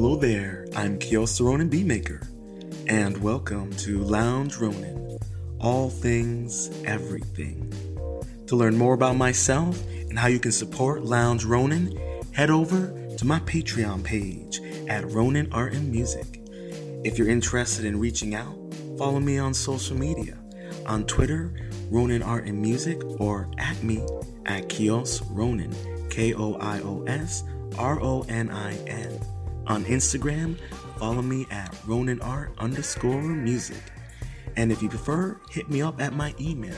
Hello there, I'm Koios Ronin Beatmaker, and welcome to Lounge Ronin, all things, everything. To learn more about myself and how you can support Lounge Ronin, head over to my Patreon page at Ronin Art and Music. If you're interested in reaching out, follow me on social media on Twitter, Ronin Art and Music, or at me at Koios Ronin, K O I O S R O N I N. On Instagram, follow me at Ronin Art underscore music. And if you prefer, hit me up at my email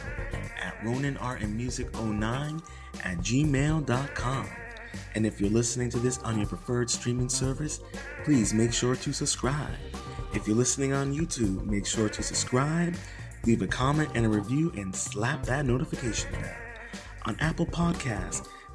at roninartandmusic09 at gmail.com. And if you're listening to this on your preferred streaming service, please make sure to subscribe. If you're listening on YouTube, make sure to subscribe, leave a comment and a review, and slap that notification bell. On Apple Podcasts,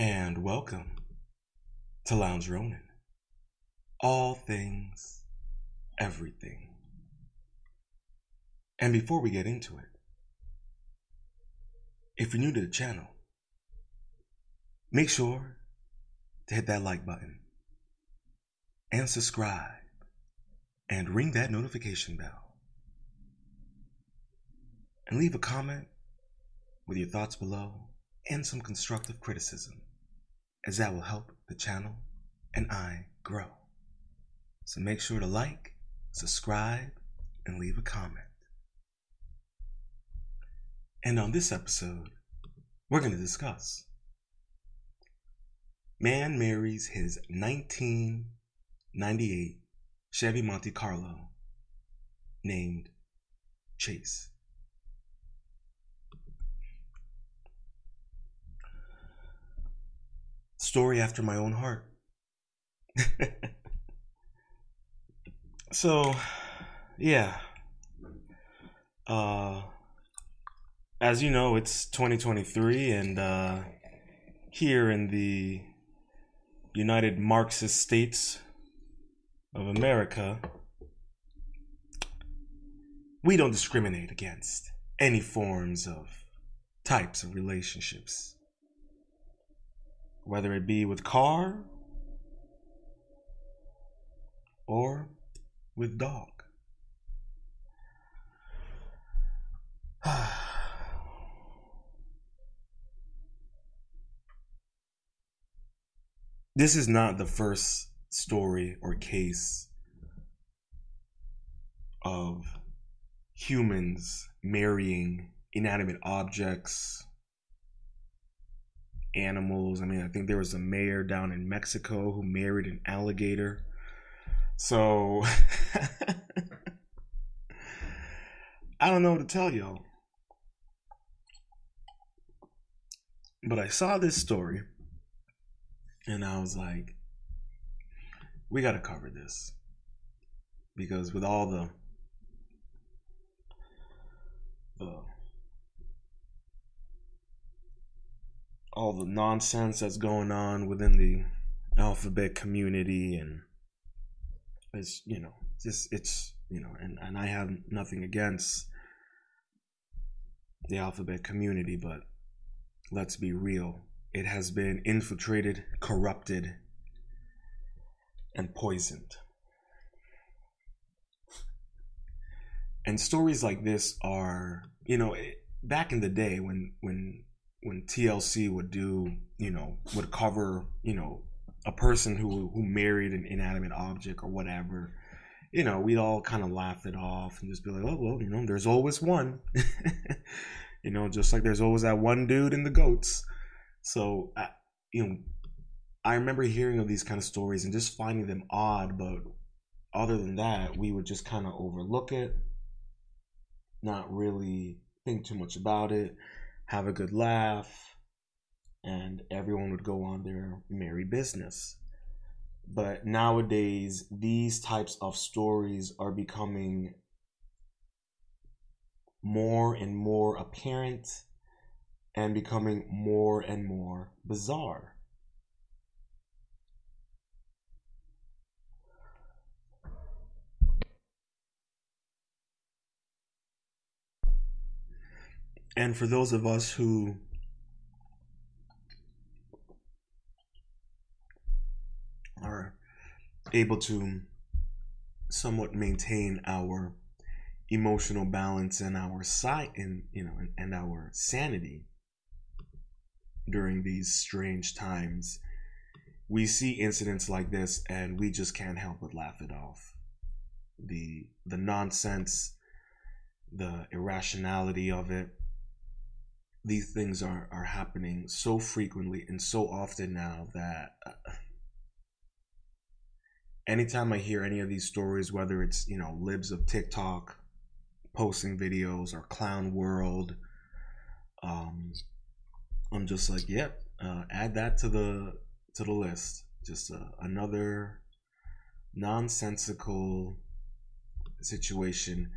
And welcome to Lounge Ronin. All things, everything. And before we get into it, if you're new to the channel, make sure to hit that like button and subscribe and ring that notification bell. And leave a comment with your thoughts below and some constructive criticism, as that will help the channel and I grow. So make sure to like, subscribe, and leave a comment. And on this episode, we're going to discuss Man marries his 1998 Chevy Monte Carlo named Chase. Story after my own heart. so, yeah. Uh, as you know, it's 2023, and uh, here in the United Marxist States of America, we don't discriminate against any forms of types of relationships, whether it be with car or with dog. this is not the first story or case of humans marrying inanimate objects, animals. I mean, I think there was a mayor down in Mexico who married an alligator. So I don't know what to tell y'all. But I saw this story and I was like, we got to cover this. Because with all the the all the nonsense that's going on within the alphabet community and it's you know just it's you know and, and i have nothing against the alphabet community but let's be real it has been infiltrated corrupted and poisoned. And stories like this are you know back in the day when when when TLC would do you know would cover you know a person who who married an inanimate object or whatever you know we'd all kind of laugh it off and just be like oh well you know there's always one. You know just like there's always that one dude in the goats. So I, you know I remember hearing of these kind of stories and just finding them odd but other than that we would just kind of overlook it not really think too much about it, have a good laugh, and everyone would go on their merry business. But nowadays, these types of stories are becoming more and more apparent and becoming more and more bizarre. And for those of us who are able to somewhat maintain our emotional balance and our sight and you know and, and our sanity during these strange times we see incidents like this and we just can't help but laugh it off. The the nonsense the irrationality of it these things are are happening so frequently and so often now that uh, anytime I hear any of these stories, whether it's you know libs of TikTok posting videos or Clown World, um, I'm just like, yep, uh, add that to the to the list. Just uh, another nonsensical situation,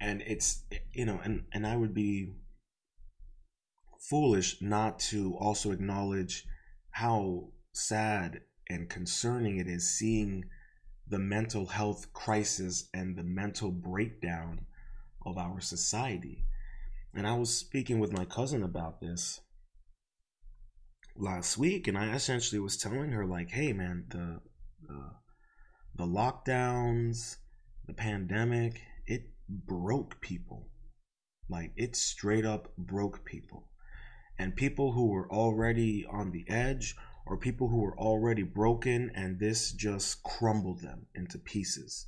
and it's you know, and and I would be foolish not to also acknowledge how sad and concerning it is seeing the mental health crisis and the mental breakdown of our society. And I was speaking with my cousin about this last week, and I essentially was telling her, like, hey, man, the, the, the lockdowns, the pandemic, it broke people. Like, it straight up broke people. And people who were already on the edge or people who were already broken and this just crumbled them into pieces.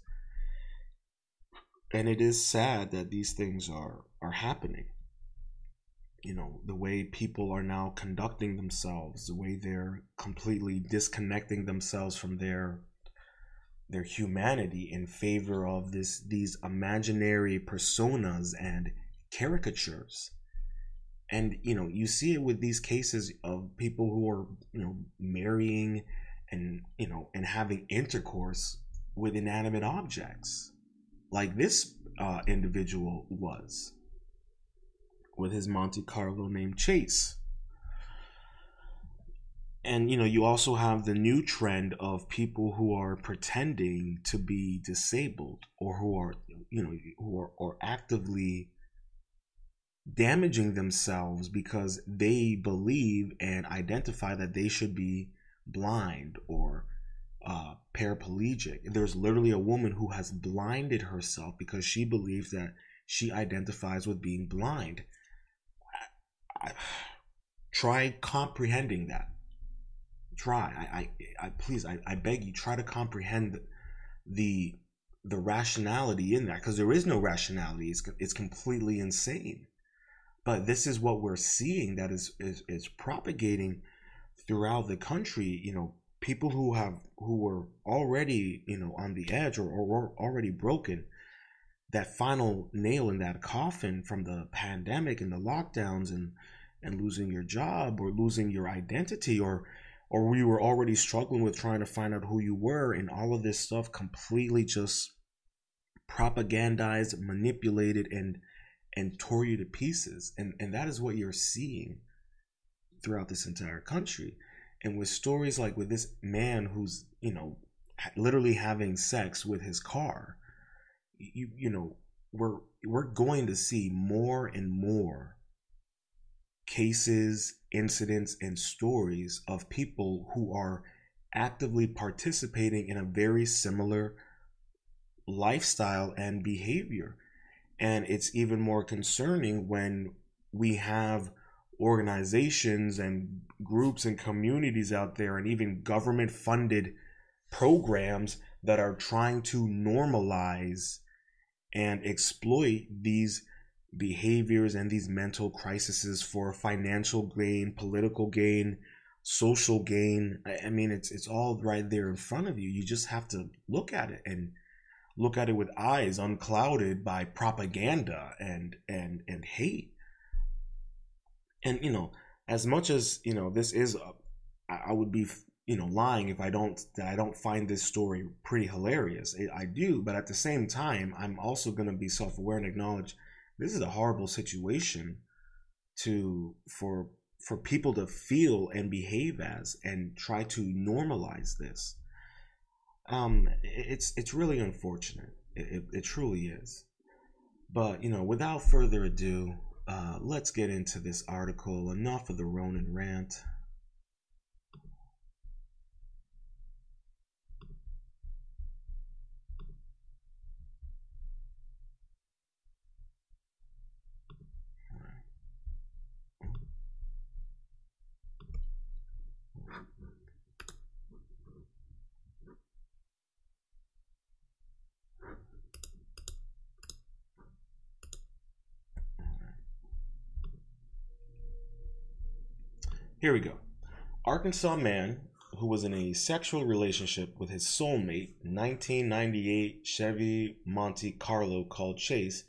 And it is sad that these things are are happening. You know, the way people are now conducting themselves, the way they're completely disconnecting themselves from their their humanity in favor of this these imaginary personas and caricatures and you know you see it with these cases of people who are you know marrying and you know and having intercourse with inanimate objects like this uh, individual was with his monte carlo named chase. And you know you also have the new trend of people who are pretending to be disabled or who are you know who are or actively damaging themselves because they believe and identify that they should be blind or uh, paraplegic. There's literally a woman who has blinded herself because she believes that she identifies with being blind. I, I, try comprehending that. Try. I, I, I please, I, I beg you, try to comprehend the the rationality in that because there is no rationality. It's it's completely insane. But this is what we're seeing that is, is, is propagating throughout the country. You know, people who have who were already you know on the edge or, or already broken that final nail in that coffin from the pandemic and the lockdowns and and losing your job or losing your identity or or we were already struggling with trying to find out who you were and all of this stuff completely just propagandized manipulated and and tore you to pieces. And, and that is what you're seeing throughout this entire country. And with stories like with this man who's, you know, literally having sex with his car, you, you know, we're, we're going to see more and more cases, incidents, and stories of people who are actively participating in a very similar lifestyle and behavior and it's even more concerning when we have organizations and groups and communities out there, and even government funded programs that are trying to normalize and exploit these behaviors and these mental crises for financial gain, political gain, social gain. I mean, it's it's all right there in front of you. You just have to look at it and look at it with eyes unclouded by propaganda and and and hate and you know as much as you know this is uh, I would be you know lying if I don't that I don't find this story pretty hilarious. I do, but at the same time, I'm also going to be self-aware and acknowledge this is a horrible situation to for for people to feel and behave as and try to normalize this. Um, it's it's really unfortunate. It, it, it truly is. But you know, without further ado, uh, let's get into this article. Enough of the Ronin rant. Here we go. Arkansas man who was in a sexual relationship with his soulmate, 1998 Chevy Monte Carlo called Chase,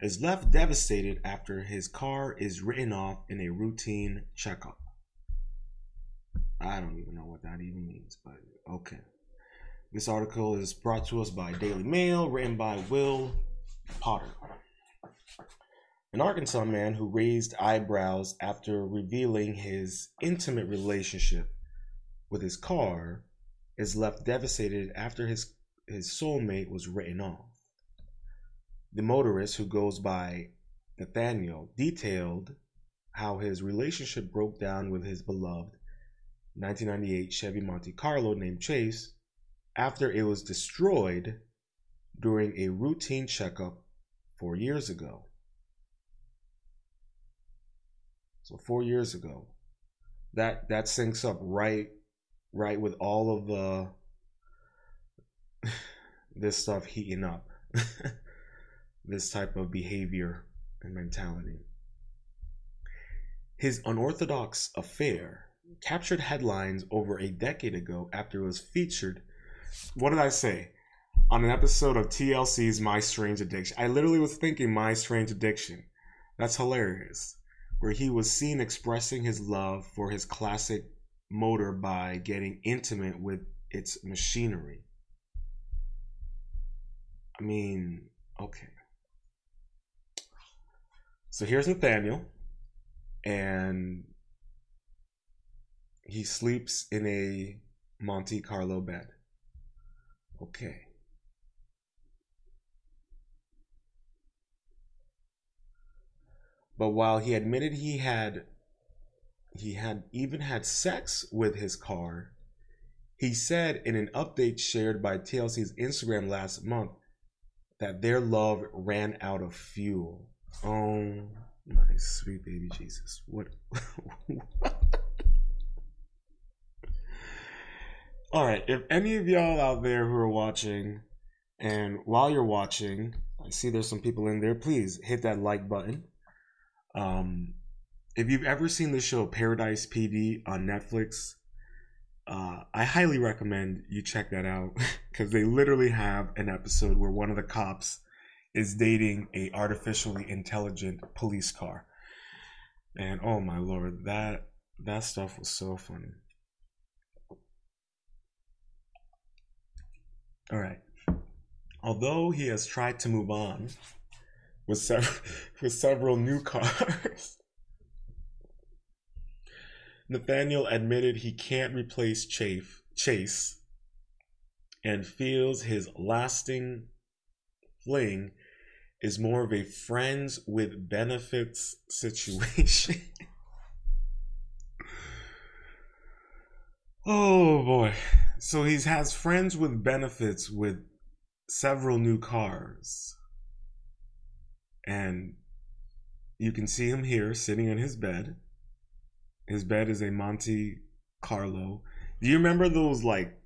is left devastated after his car is written off in a routine checkup. I don't even know what that even means, but okay. This article is brought to us by Daily Mail, written by Will Potter. An Arkansas man who raised eyebrows after revealing his intimate relationship with his car is left devastated after his, his soulmate was written off. The motorist, who goes by Nathaniel, detailed how his relationship broke down with his beloved 1998 Chevy Monte Carlo named Chase after it was destroyed during a routine checkup four years ago. So four years ago, that that syncs up right, right with all of the uh, this stuff heating up, this type of behavior and mentality. His unorthodox affair captured headlines over a decade ago after it was featured. What did I say? On an episode of TLC's My Strange Addiction. I literally was thinking My Strange Addiction. That's hilarious where he was seen expressing his love for his classic motor by getting intimate with its machinery. I mean, okay. So here's Nathaniel, and he sleeps in a Monte Carlo bed. Okay. But while he admitted he had he had even had sex with his car, he said in an update shared by TLC's Instagram last month that their love ran out of fuel. Oh my sweet baby Jesus. What? All right, if any of y'all out there who are watching and while you're watching, I see there's some people in there, please hit that like button um, if you've ever seen the show Paradise PD on Netflix, uh, I highly recommend you check that out because they literally have an episode where one of the cops is dating a artificially intelligent police car, and oh my lord, that that stuff was so funny. All right. Although he has tried to move on with several with several new cars. Nathaniel admitted he can't replace Chafe, Chase and feels his lasting fling is more of a friends with benefits situation. oh boy. So he has friends with benefits with several new cars. And you can see him here sitting in his bed. His bed is a Monte Carlo. Do you remember those like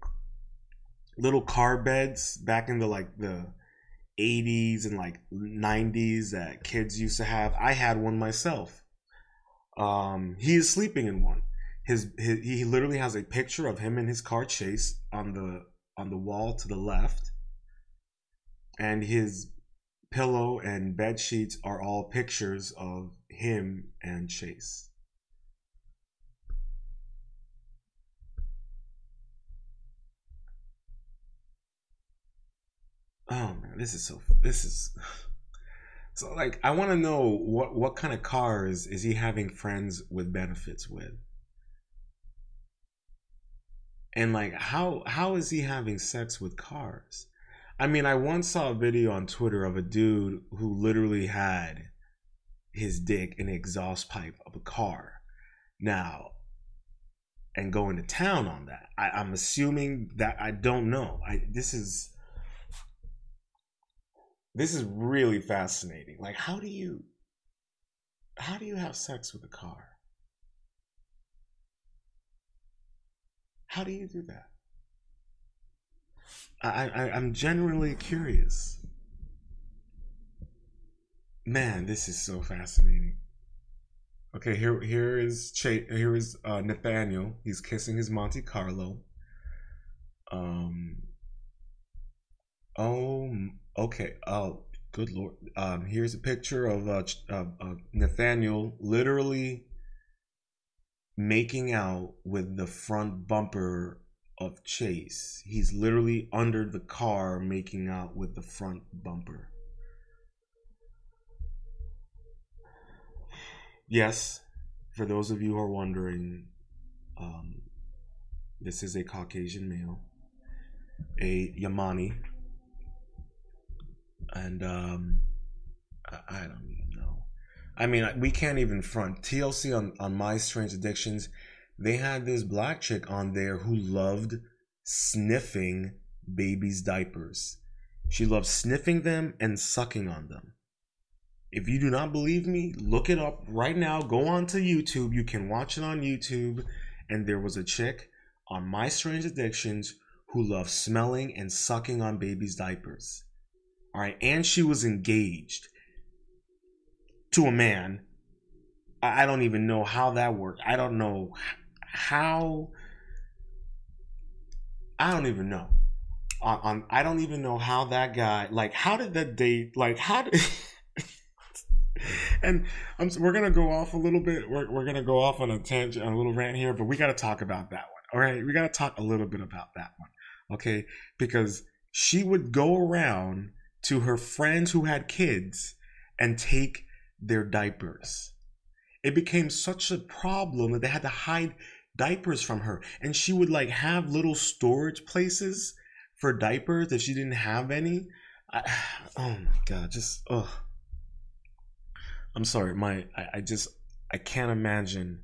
little car beds back in the like the 80s and like 90s that kids used to have? I had one myself. Um, he is sleeping in one. His, his he literally has a picture of him in his car chase on the on the wall to the left and his pillow and bed sheets are all pictures of him and Chase. Oh man, this is so this is so like I want to know what what kind of cars is he having friends with benefits with? And like how how is he having sex with cars? I mean, I once saw a video on Twitter of a dude who literally had his dick in the exhaust pipe of a car. Now, and going to town on that. I, I'm assuming that I don't know. I this is this is really fascinating. Like, how do you how do you have sex with a car? How do you do that? I, I I'm genuinely curious. Man, this is so fascinating. Okay, here here is Ch- here is uh, Nathaniel. He's kissing his Monte Carlo. Um. Oh, okay. Oh, good lord. Um, here's a picture of uh, uh, Nathaniel literally making out with the front bumper of Chase. He's literally under the car making out with the front bumper. Yes, for those of you who are wondering, um, this is a Caucasian male, a Yamani, and um, I, I don't even know. I mean, we can't even front TLC on on My Strange Addictions. They had this black chick on there who loved sniffing babies' diapers. She loved sniffing them and sucking on them. If you do not believe me, look it up right now. Go on to YouTube. You can watch it on YouTube. And there was a chick on My Strange Addictions who loved smelling and sucking on babies' diapers. All right. And she was engaged to a man. I don't even know how that worked. I don't know how. I don't even know. On, I don't even know how that guy like how did that date like how did and I'm, we're gonna go off a little bit. We're, we're gonna go off on a tangent, on a little rant here, but we got to talk about that one. All right, we got to talk a little bit about that one, okay? Because she would go around to her friends who had kids and take their diapers. It became such a problem that they had to hide diapers from her, and she would like have little storage places for diapers if she didn't have any. I, oh my god, just ugh. I'm sorry, my I, I just I can't imagine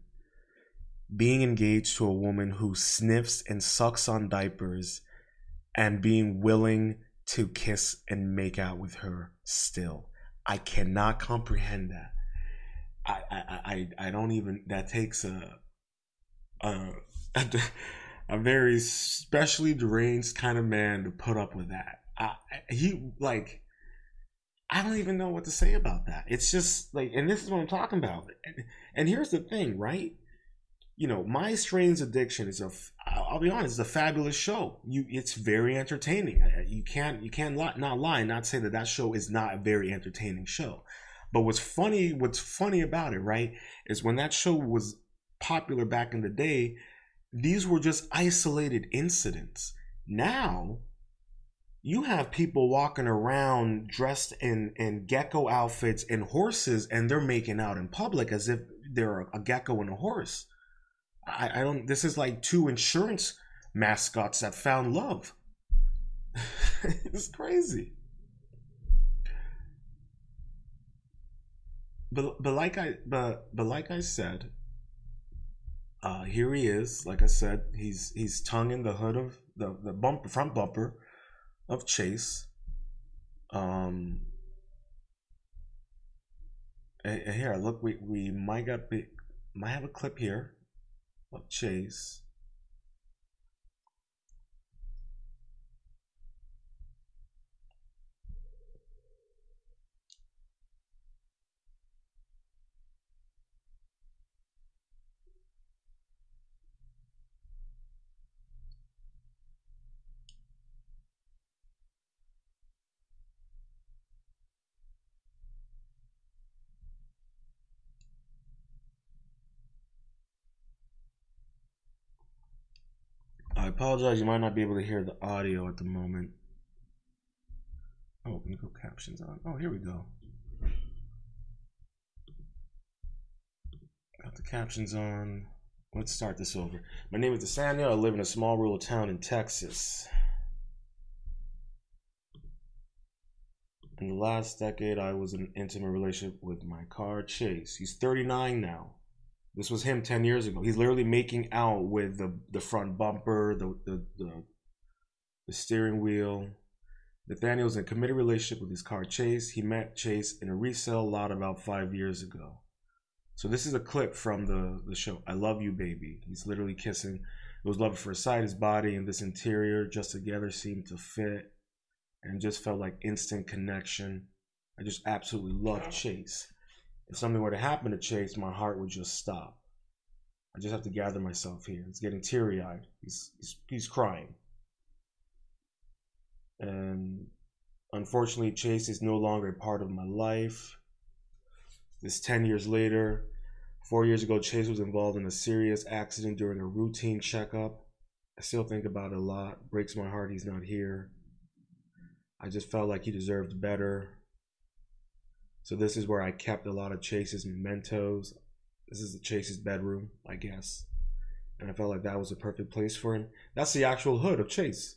being engaged to a woman who sniffs and sucks on diapers and being willing to kiss and make out with her still. I cannot comprehend that. I I I, I don't even that takes a Uh, a a very specially deranged kind of man to put up with that. I, he like I don't even know what to say about that. It's just like, and this is what I'm talking about. And, and here's the thing, right? You know, My Strange Addiction is a. I'll be honest, it's a fabulous show. You, it's very entertaining. You can't, you can't not lie, not say that that show is not a very entertaining show. But what's funny, what's funny about it, right, is when that show was popular back in the day, these were just isolated incidents. Now you have people walking around dressed in, in gecko outfits and horses and they're making out in public as if they're a, gecko and a horse. I, I don't this is like two insurance mascots that found love. it's crazy. But but like I but but like I said, uh, here he is. Like I said, he's he's tongue in the hood of the the bumper front bumper of Chase. Um, here, look, we, we might got be, might have a clip here of Chase. Apologize, you might not be able to hear the audio at the moment. Oh, can you put captions on? Oh, here we go. Got the captions on. Let's start this over. My name is Desania. I live in a small rural town in Texas. In the last decade, I was in an intimate relationship with my car, Chase. He's 39 now. This was him 10 years ago. He's literally making out with the, the front bumper, the, the, the, the steering wheel. Nathaniel's in a committed relationship with his car, Chase. He met Chase in a resale lot about five years ago. So this is a clip from the, the show, I Love You Baby. He's literally kissing. It was love at first sight. His body and this interior just together seemed to fit and just felt like instant connection. I just absolutely love Chase. If something were to happen to Chase, my heart would just stop. I just have to gather myself here. It's getting teary eyed. He's, he's, he's crying. And unfortunately, Chase is no longer a part of my life. This 10 years later, four years ago, Chase was involved in a serious accident during a routine checkup. I still think about it a lot. Breaks my heart he's not here. I just felt like he deserved better. So this is where I kept a lot of Chase's mementos. This is the Chase's bedroom, I guess. And I felt like that was a perfect place for him. That's the actual hood of Chase.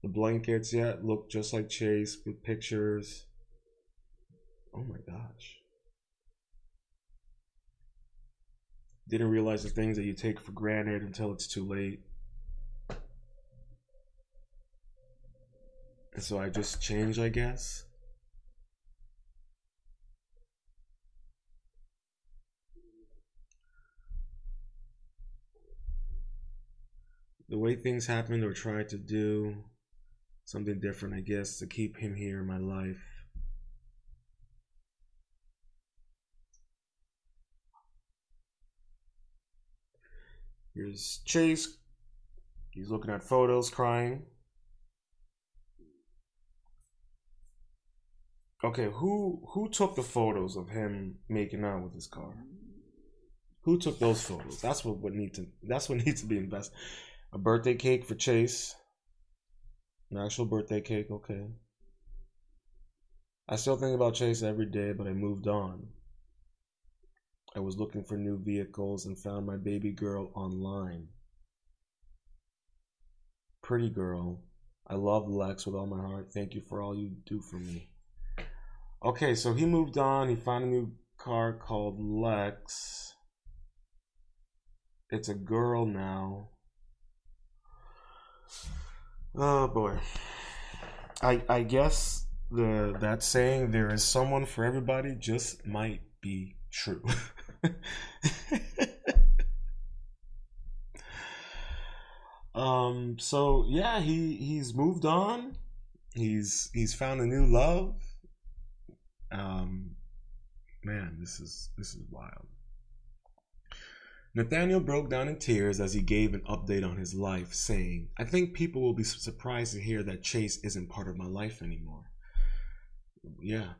The blankets, yeah, look just like Chase with pictures. Oh my gosh. Didn't realize the things that you take for granted until it's too late. And so I just changed, I guess. The way things happened or tried to do something different, I guess, to keep him here in my life. Here's Chase. He's looking at photos, crying. Okay, who who took the photos of him making out with his car? Who took those photos? That's what would need to that's what needs to be invested. A birthday cake for Chase. An actual birthday cake, okay. I still think about Chase every day, but I moved on. I was looking for new vehicles and found my baby girl online. Pretty girl. I love Lex with all my heart. Thank you for all you do for me. Okay, so he moved on. He found a new car called Lex. It's a girl now. Oh boy. I I guess the that saying there is someone for everybody just might be true. um so yeah, he he's moved on. He's he's found a new love. Um man, this is this is wild. Nathaniel broke down in tears as he gave an update on his life, saying, I think people will be surprised to hear that Chase isn't part of my life anymore. Yeah,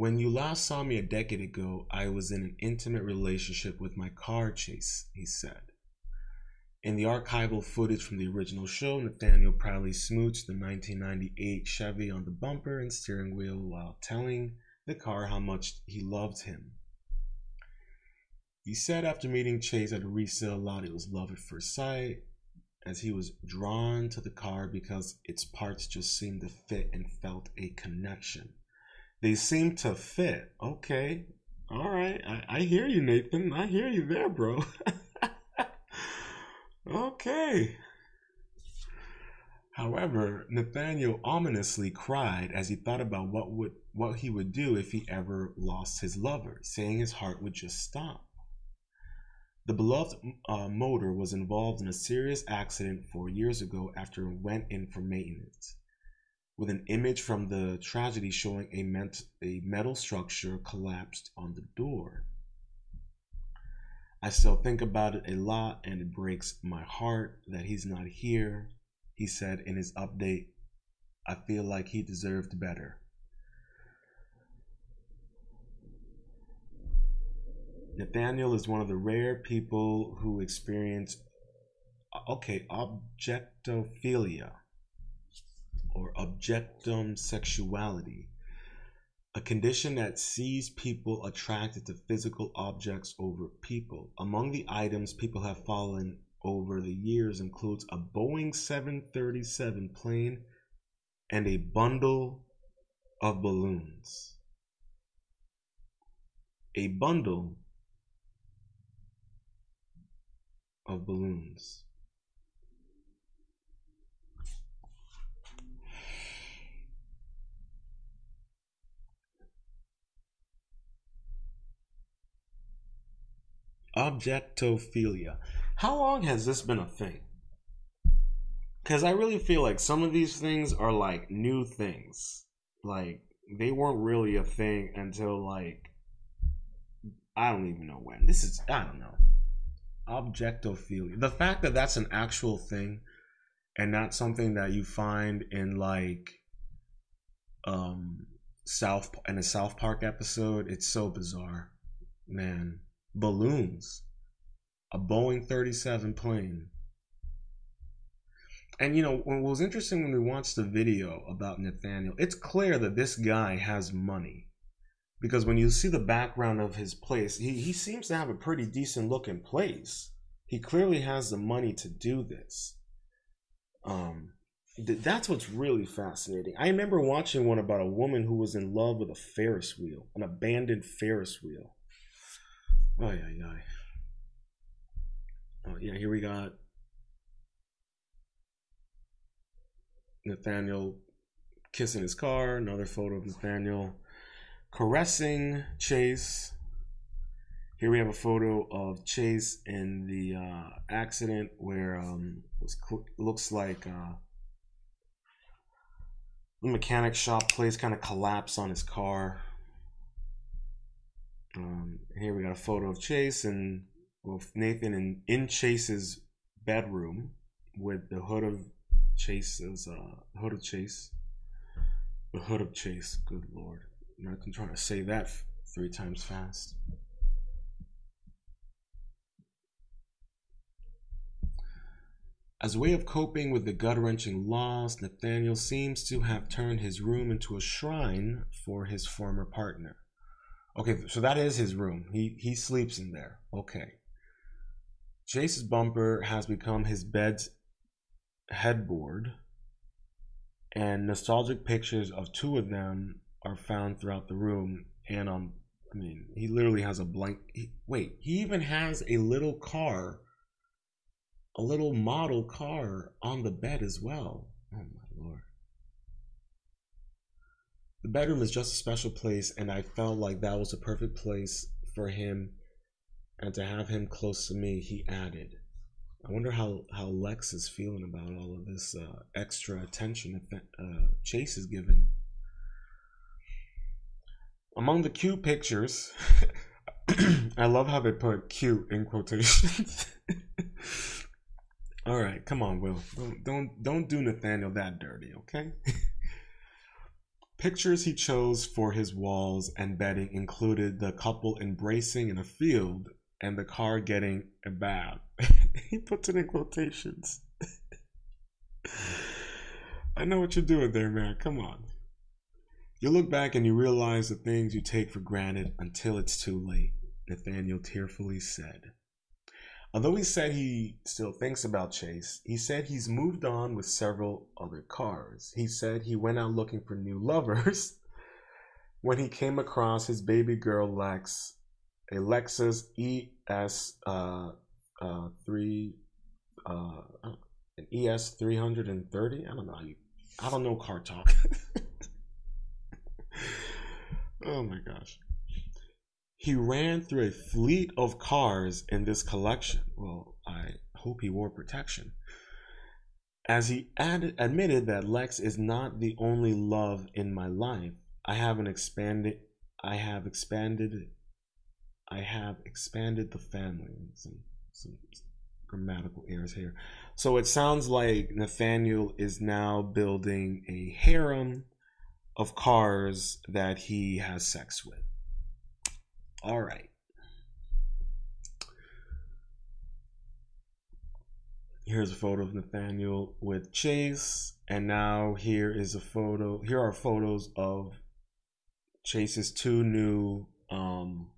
When you last saw me a decade ago, I was in an intimate relationship with my car chase, he said. In the archival footage from the original show, Nathaniel proudly smooched the 1998 Chevy on the bumper and steering wheel while telling the car how much he loved him. He said after meeting Chase at a resale lot, it was love at first sight, as he was drawn to the car because its parts just seemed to fit and felt a connection. They seemed to fit. Okay. All right. I, I hear you, Nathan. I hear you there, bro. okay. However, Nathaniel ominously cried as he thought about what would what he would do if he ever lost his lover, saying his heart would just stop. The beloved uh, motor was involved in a serious accident four years ago after it went in for maintenance with an image from the tragedy showing a, ment- a metal structure collapsed on the door. I still think about it a lot and it breaks my heart that he's not here. He said in his update, I feel like he deserved better. Nathaniel is one of the rare people who experience okay, objectophilia or objectum sexuality, a condition that sees people attracted to physical objects over people. Among the items people have fallen over the years includes a Boeing 737 plane and a bundle of balloons. A bundle of balloons. Objectophilia. How long has this been a thing? Because I really feel like some of these things are like new things. Like, they weren't really a thing until like, I don't even know when. This is, I don't know. Objectophilia. The fact that that's an actual thing and not something that you find in like, um, South in a South Park episode, it's so bizarre. Man balloons, a Boeing 37 plane. And you know, what was interesting when we watched the video about Nathaniel, it's clear that this guy has money. Because when you see the background of his place, he, he seems to have a pretty decent looking place. He clearly has the money to do this. Um, th- that's what's really fascinating. I remember watching one about a woman who was in love with a Ferris wheel, an abandoned Ferris wheel. Oh yeah, yeah. Oh yeah, here we got Nathaniel kissing his car. Another photo of Nathaniel caressing Chase. Here we have a photo of Chase in the uh, accident where um, cl- looks like uh, the mechanic shop place kind of collapsed on his car. Um, here we got a photo of Chase and well, Nathan in, in Chase's bedroom with the hood of Chase's uh, hood of Chase. The hood of Chase. Good lord, I'm trying to say that three times fast. As a way of coping with the gut wrenching loss, Nathaniel seems to have turned his room into a shrine for his former partner. Okay, so that is his room. He he sleeps in there. Okay. Chase's bumper has become his bed's headboard, and nostalgic pictures of two of them are found throughout the room. And on I mean, he literally has a blank. He, wait, he even has a little car, a little model car on the bed as well. Oh my lord the bedroom is just a special place, and I felt like that was the perfect place for him. And to have him close to me, he added. I wonder how, how Lex is feeling about all of this uh, extra attention that uh, Chase is given. Among the cute pictures, I love how they put cute in quotations. all right, come on, Will. Don't don't don't do Nathaniel that dirty, okay? Pictures he chose for his walls and bedding included the couple embracing in a field and the car getting a bath. he puts it in quotations. I know what you're doing there, man. Come on. You look back and you realize the things you take for granted until it's too late, Nathaniel tearfully said. Although he said he still thinks about Chase, he said he's moved on with several other cars. He said he went out looking for new lovers when he came across his baby girl Lex, a Lexus ES uh, uh, three uh, an ES three hundred and thirty. I don't know. I don't know car talk. oh my gosh. He ran through a fleet of cars in this collection. Well, I hope he wore protection. As he ad- admitted that Lex is not the only love in my life, I have an expanded I have expanded I have expanded the family. Some some grammatical errors here. So it sounds like Nathaniel is now building a harem of cars that he has sex with. All right. here's a photo of Nathaniel with Chase, and now here is a photo. Here are photos of Chase's two new um,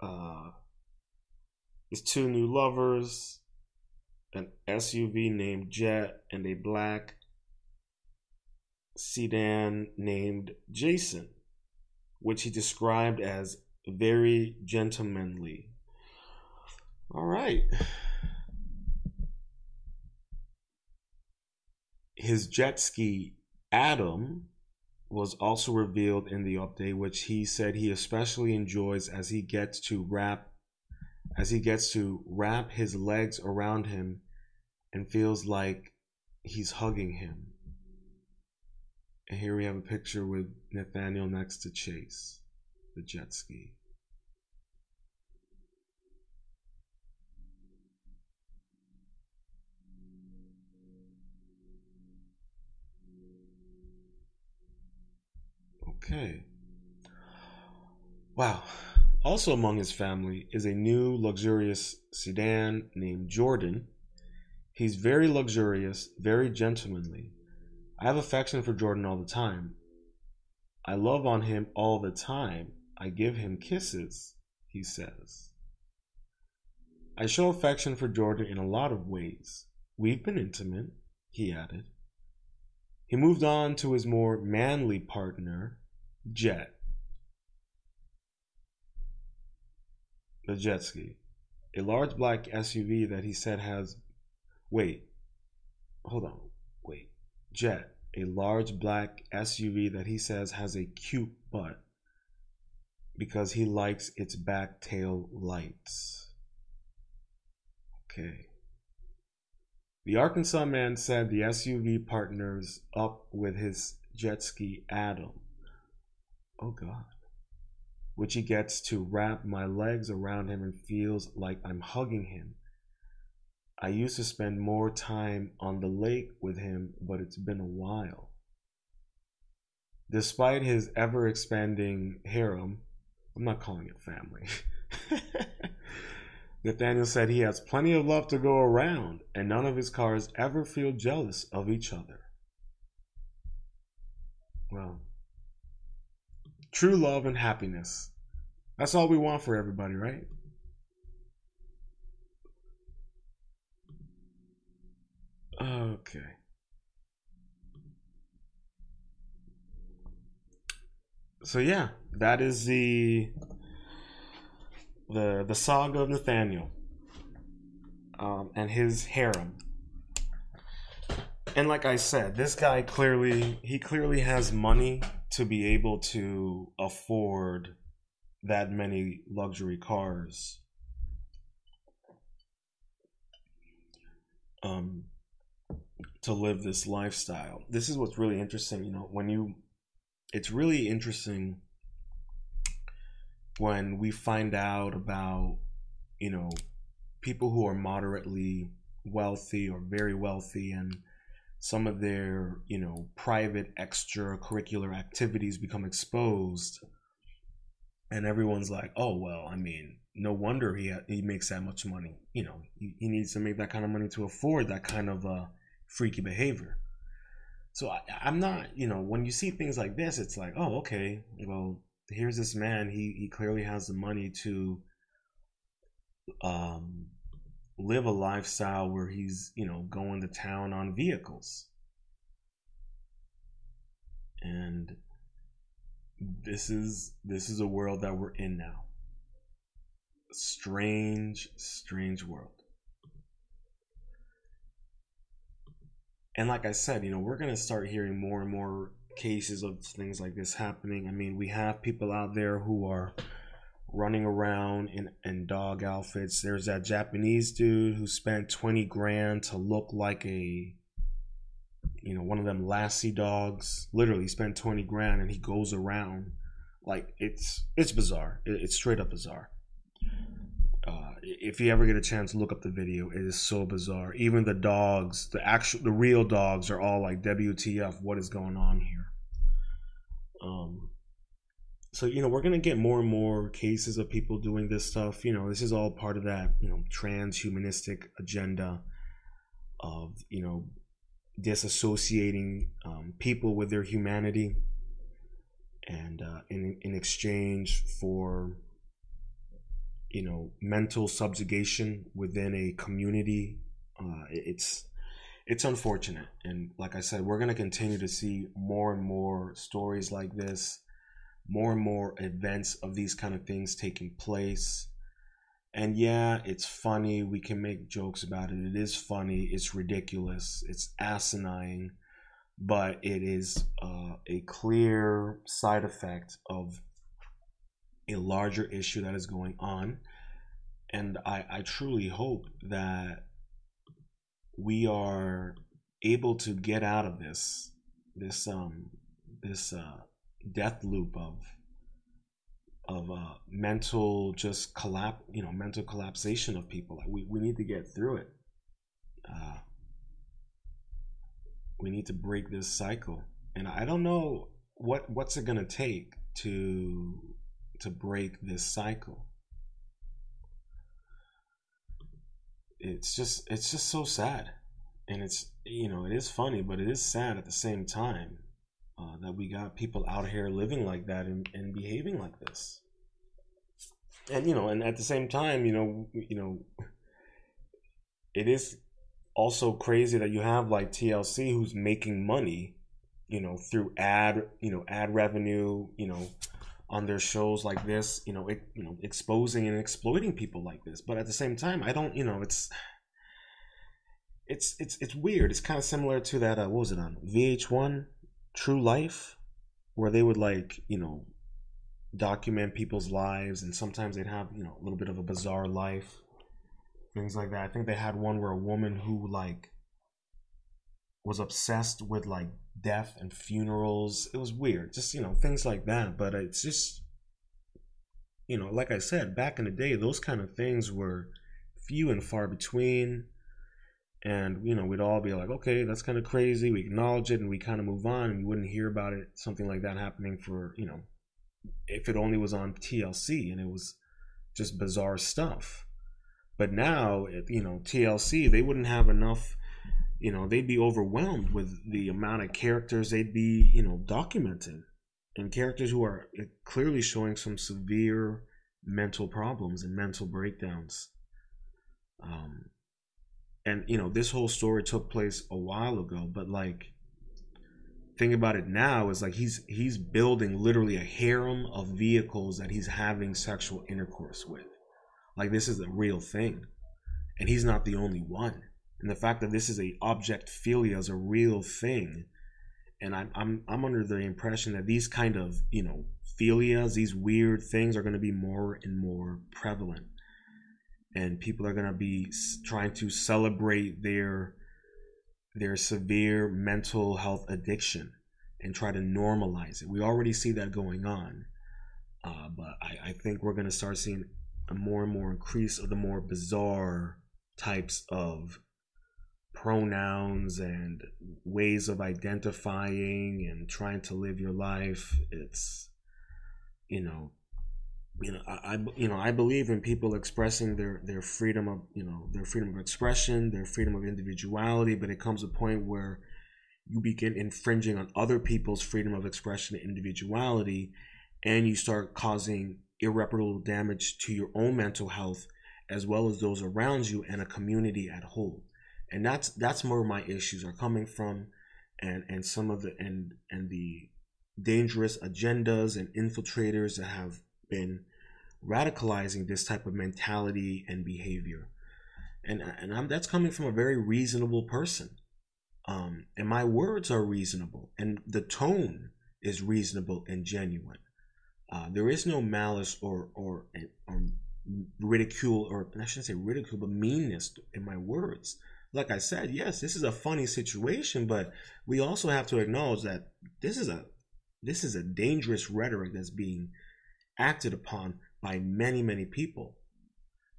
uh, his two new lovers, an SUV named Jet, and a black sedan named Jason, which he described as very gentlemanly. All right. His jet ski, Adam, was also revealed in the update, which he said he especially enjoys as he gets to wrap as he gets to wrap his legs around him and feels like he's hugging him. And here we have a picture with Nathaniel next to Chase, the jet ski. Okay. Wow. Also among his family is a new luxurious sedan named Jordan. He's very luxurious, very gentlemanly. I have affection for Jordan all the time. I love on him all the time. I give him kisses, he says. I show affection for Jordan in a lot of ways. We've been intimate, he added. He moved on to his more manly partner, Jet. The jet ski. A large black SUV that he said has. Wait. Hold on. Wait. Jet. A large black SUV that he says has a cute butt because he likes its back tail lights. Okay. The Arkansas man said the SUV partners up with his jet ski Adam oh God, which he gets to wrap my legs around him and feels like I'm hugging him. I used to spend more time on the lake with him, but it's been a while. Despite his ever expanding harem, I'm not calling it family. Nathaniel said he has plenty of love to go around, and none of his cars ever feel jealous of each other. Well, true love and happiness. That's all we want for everybody, right? Okay. So yeah, that is the the the saga of Nathaniel um, and his harem. And like I said, this guy clearly he clearly has money to be able to afford that many luxury cars. Um, to live this lifestyle. This is what's really interesting. You know, when you, it's really interesting when we find out about, you know, people who are moderately wealthy or very wealthy and some of their you know private extracurricular activities become exposed and everyone's like oh well i mean no wonder he ha- he makes that much money. You know he, he needs to make that kind of money to afford that kind of uh, freaky behavior. So I, i'm not you know when you see things like this it's like oh okay well here's this man. He he clearly has the money to um live a lifestyle where he's, you know, going to town on vehicles. And this is this is a world that we're in now. Strange, strange world. And like I said, you know, we're going to start hearing more and more cases of things like this happening. I mean, we have people out there who are running around in, in dog outfits. There's that Japanese dude who spent 20 grand to look like a you know, one of them lassie dogs. Literally spent 20 grand and he goes around like it's it's bizarre. it's straight up bizarre. Uh, if you ever get a chance, to look up the video. It is so bizarre. Even the dogs, the actual, the real dogs, are all like, "WTF? What is going on here?" Um, so you know we're gonna get more and more cases of people doing this stuff. You know, this is all part of that you know transhumanistic agenda of you know disassociating um, people with their humanity and uh, in in exchange for you know mental subjugation within a community. Uh, it's it's unfortunate. And like i said we're going to continue to see more and more stories like this more and more events of these kind of things taking place and yeah it's funny we can make jokes about it it is funny it's ridiculous it's asinine but it is uh, a clear side effect of a larger issue that is going on. And I, I truly hope that we are able to get out of this this um this uh, death loop of of uh, mental just collapse you know mental collapsation of people. We, we need to get through it. Uh, we need to break this cycle. And i don't know what what's it to take to to break this cycle. It's just it's just so sad. And it's you know it is funny but it is sad at the same time uh, that we got people out here living like that and, and behaving like this and you know and at the same time you know you know it is also crazy that you have like TLC who's making money, you know, through ad, you know, ad revenue, you know, on their shows like this, you know, it, you know, exposing and exploiting people like this. But at the same time, I don't, you know, it's it's it's it's weird. It's kind of similar to that. Uh, what was it on VH1, True Life, where they would like, you know, document people's lives, and sometimes they'd have, you know, a little bit of a bizarre life things like that. I think they had one where a woman who like was obsessed with like death and funerals. It was weird, just you know things like that. But it's just you know, like I said, back in the day, those kind of things were few and far between. And you know, we'd all be like, okay, that's kind of crazy. We acknowledge it and we kind of move on, and you wouldn't hear about it, something like that happening for you know, if it only was on TLC and it was just bizarre stuff. But now, you know, TLC, they wouldn't have enough, you know, they'd be overwhelmed with the amount of characters they'd be, you know, documenting. And characters who are clearly showing some severe mental problems and mental breakdowns. Um, and, you know, this whole story took place a while ago, but like, think about it now is like he's he's building literally a harem of vehicles that he's having sexual intercourse with like this is a real thing. And he's not the only one. And the fact that this is a object philia is a real thing. And I'm I'm I'm under the impression that these kind of, you know, philias, these weird things are going to be more and more prevalent. And people are going to be trying to celebrate their their severe mental health addiction and try to normalize it. We already see that going on. Uh, but I, I think we're going to start seeing a more and more increase of the more bizarre types of pronouns and ways of identifying and trying to live your life it's you know you know I, I you know I believe in people expressing their their freedom of you know their freedom of expression their freedom of individuality but it comes a point where you begin infringing on other people's freedom of expression and individuality and you start causing irreparable damage to your own mental health as well as those around you and a community at whole. And that's that's where my issues are coming from and and some of the and and the dangerous agendas and infiltrators that have been radicalizing this type of mentality and behavior. And and I'm, that's coming from a very reasonable person. Um, and my words are reasonable and the tone is reasonable and genuine. Uh, there is no malice or, or or ridicule or I shouldn't say ridicule, but meanness in my words. Like I said, yes, this is a funny situation, but we also have to acknowledge that this is a this is a dangerous rhetoric that's being acted upon by many many people,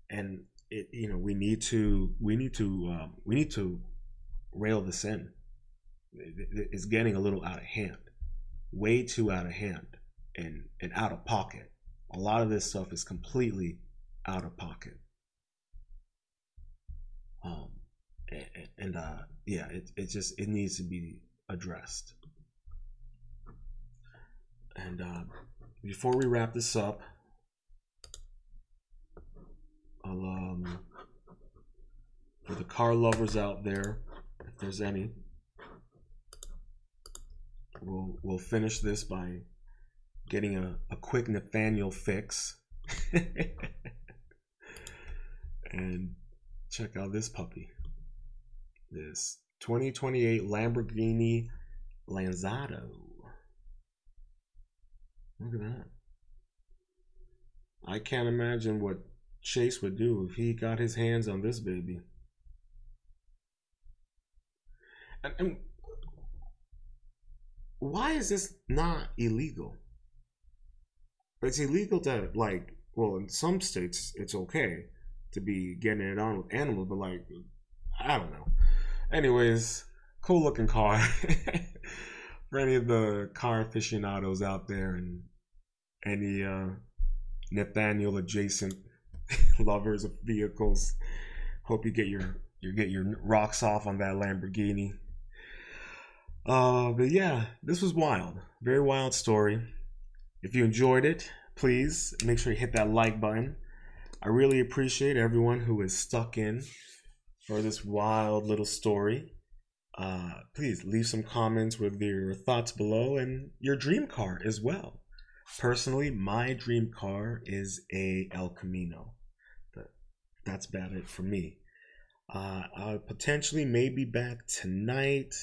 and it you know we need to we need to um, we need to rail this in. It's getting a little out of hand, way too out of hand and and out of pocket. A lot of this stuff is completely out of pocket. Um, and, and uh, yeah, it it just it needs to be addressed. And uh, before we wrap this up, I'll um for the car lovers out there, if there's any, we'll we'll finish this by getting a, a quick Nathaniel fix. and check out this puppy. This 2028 Lamborghini Lanzador. Look at that. I can't imagine what Chase would do if he got his hands on this baby. And, and why is this not illegal? It's illegal to like, well, in some states it's okay to be getting it on with animals, but like, I don't know. Anyways, cool looking car. For any of the car aficionados out there and any uh, Nathaniel adjacent lovers of vehicles, hope you get your you get your rocks off on that Lamborghini. Uh, but yeah, this was wild. Very wild story. If you enjoyed it, please make sure you hit that like button. I really appreciate everyone who is stuck in for this wild little story. Uh, please leave some comments with your thoughts below and your dream car as well. Personally, my dream car is a El Camino. But that's about it for me. Uh, I potentially may be back tonight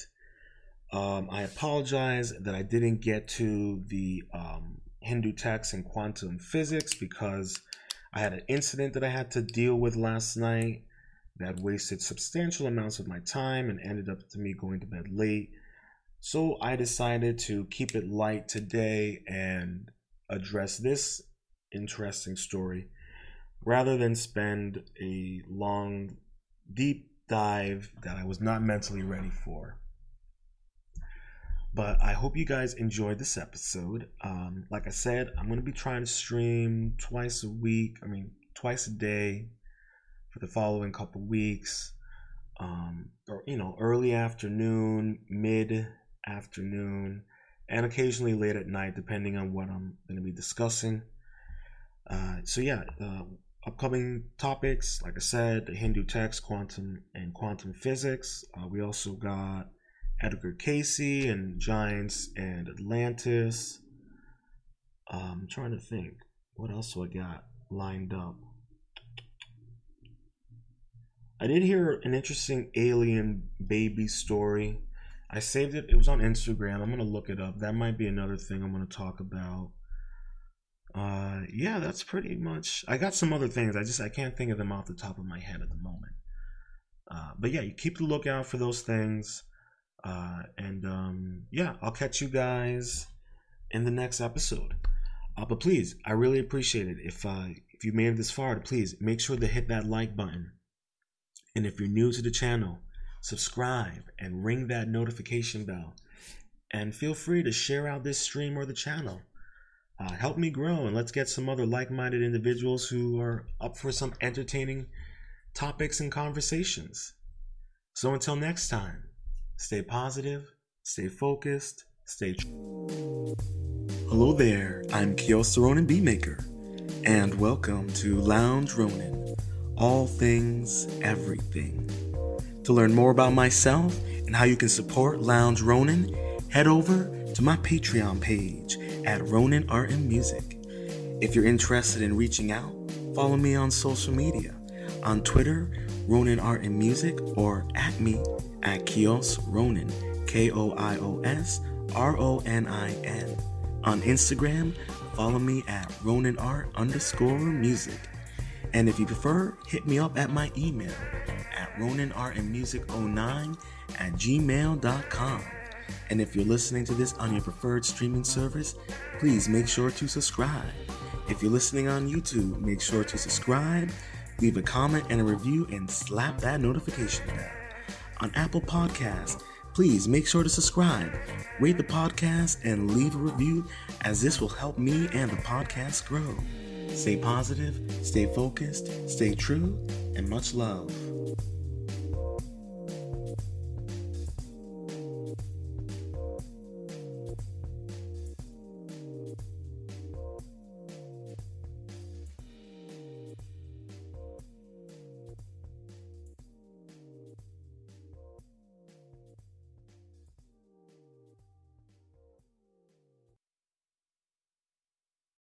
um, I apologize that I didn't get to the um, Hindu text and quantum physics because I had an incident that I had to deal with last night that wasted substantial amounts of my time and ended up to me going to bed late. So I decided to keep it light today and address this interesting story rather than spend a long, deep dive that I was not mentally ready for. But I hope you guys enjoyed this episode. Um, like I said, I'm going to be trying to stream twice a week, I mean, twice a day for the following couple weeks. Um, or, you know, early afternoon, mid afternoon, and occasionally late at night, depending on what I'm going to be discussing. Uh, so, yeah, uh, upcoming topics, like I said, the Hindu text, quantum, and quantum physics. Uh, we also got Edgar Cayce and Giants and Atlantis. Um, I'm trying to think. What else do I got lined up? I did hear an interesting alien baby story. I saved it. It was on Instagram. I'm gonna look it up. That might be another thing I'm gonna talk about. Uh, yeah, that's pretty much. I got some other things. I just I can't think of them off the top of my head at the moment. Uh, but yeah, you keep the lookout for those things. Uh, and um, yeah, I'll catch you guys in the next episode. Uh, but please, I really appreciate it. If uh, if you made it this far, please make sure to hit that like button. And if you're new to the channel, subscribe and ring that notification bell. And feel free to share out this stream or the channel. Uh, help me grow and let's get some other like minded individuals who are up for some entertaining topics and conversations. So until next time. Stay positive, stay focused, stay. Hello there, I'm Koios Ronin Beatmaker, and welcome to Lounge Ronin, all things, everything. To learn more about myself and how you can support Lounge Ronin, head over to my Patreon page at Ronin Art and Music. If you're interested in reaching out, follow me on social media on Twitter, Ronin Art and Music, or at me at Koios Ronin, K O I O S R O N I N. On Instagram, follow me at Ronin Art underscore music. And if you prefer, hit me up at my email Oh at RoninArtandMusic09 at gmail.com. And if you're listening to this on your preferred streaming service, please make sure to subscribe. If you're listening on YouTube, make sure to subscribe, leave a comment and a review, and slap that notification bell on Apple Podcasts. Please make sure to subscribe, rate the podcast, and leave a review as this will help me and the podcast grow. Stay positive, stay focused, stay true, and much love.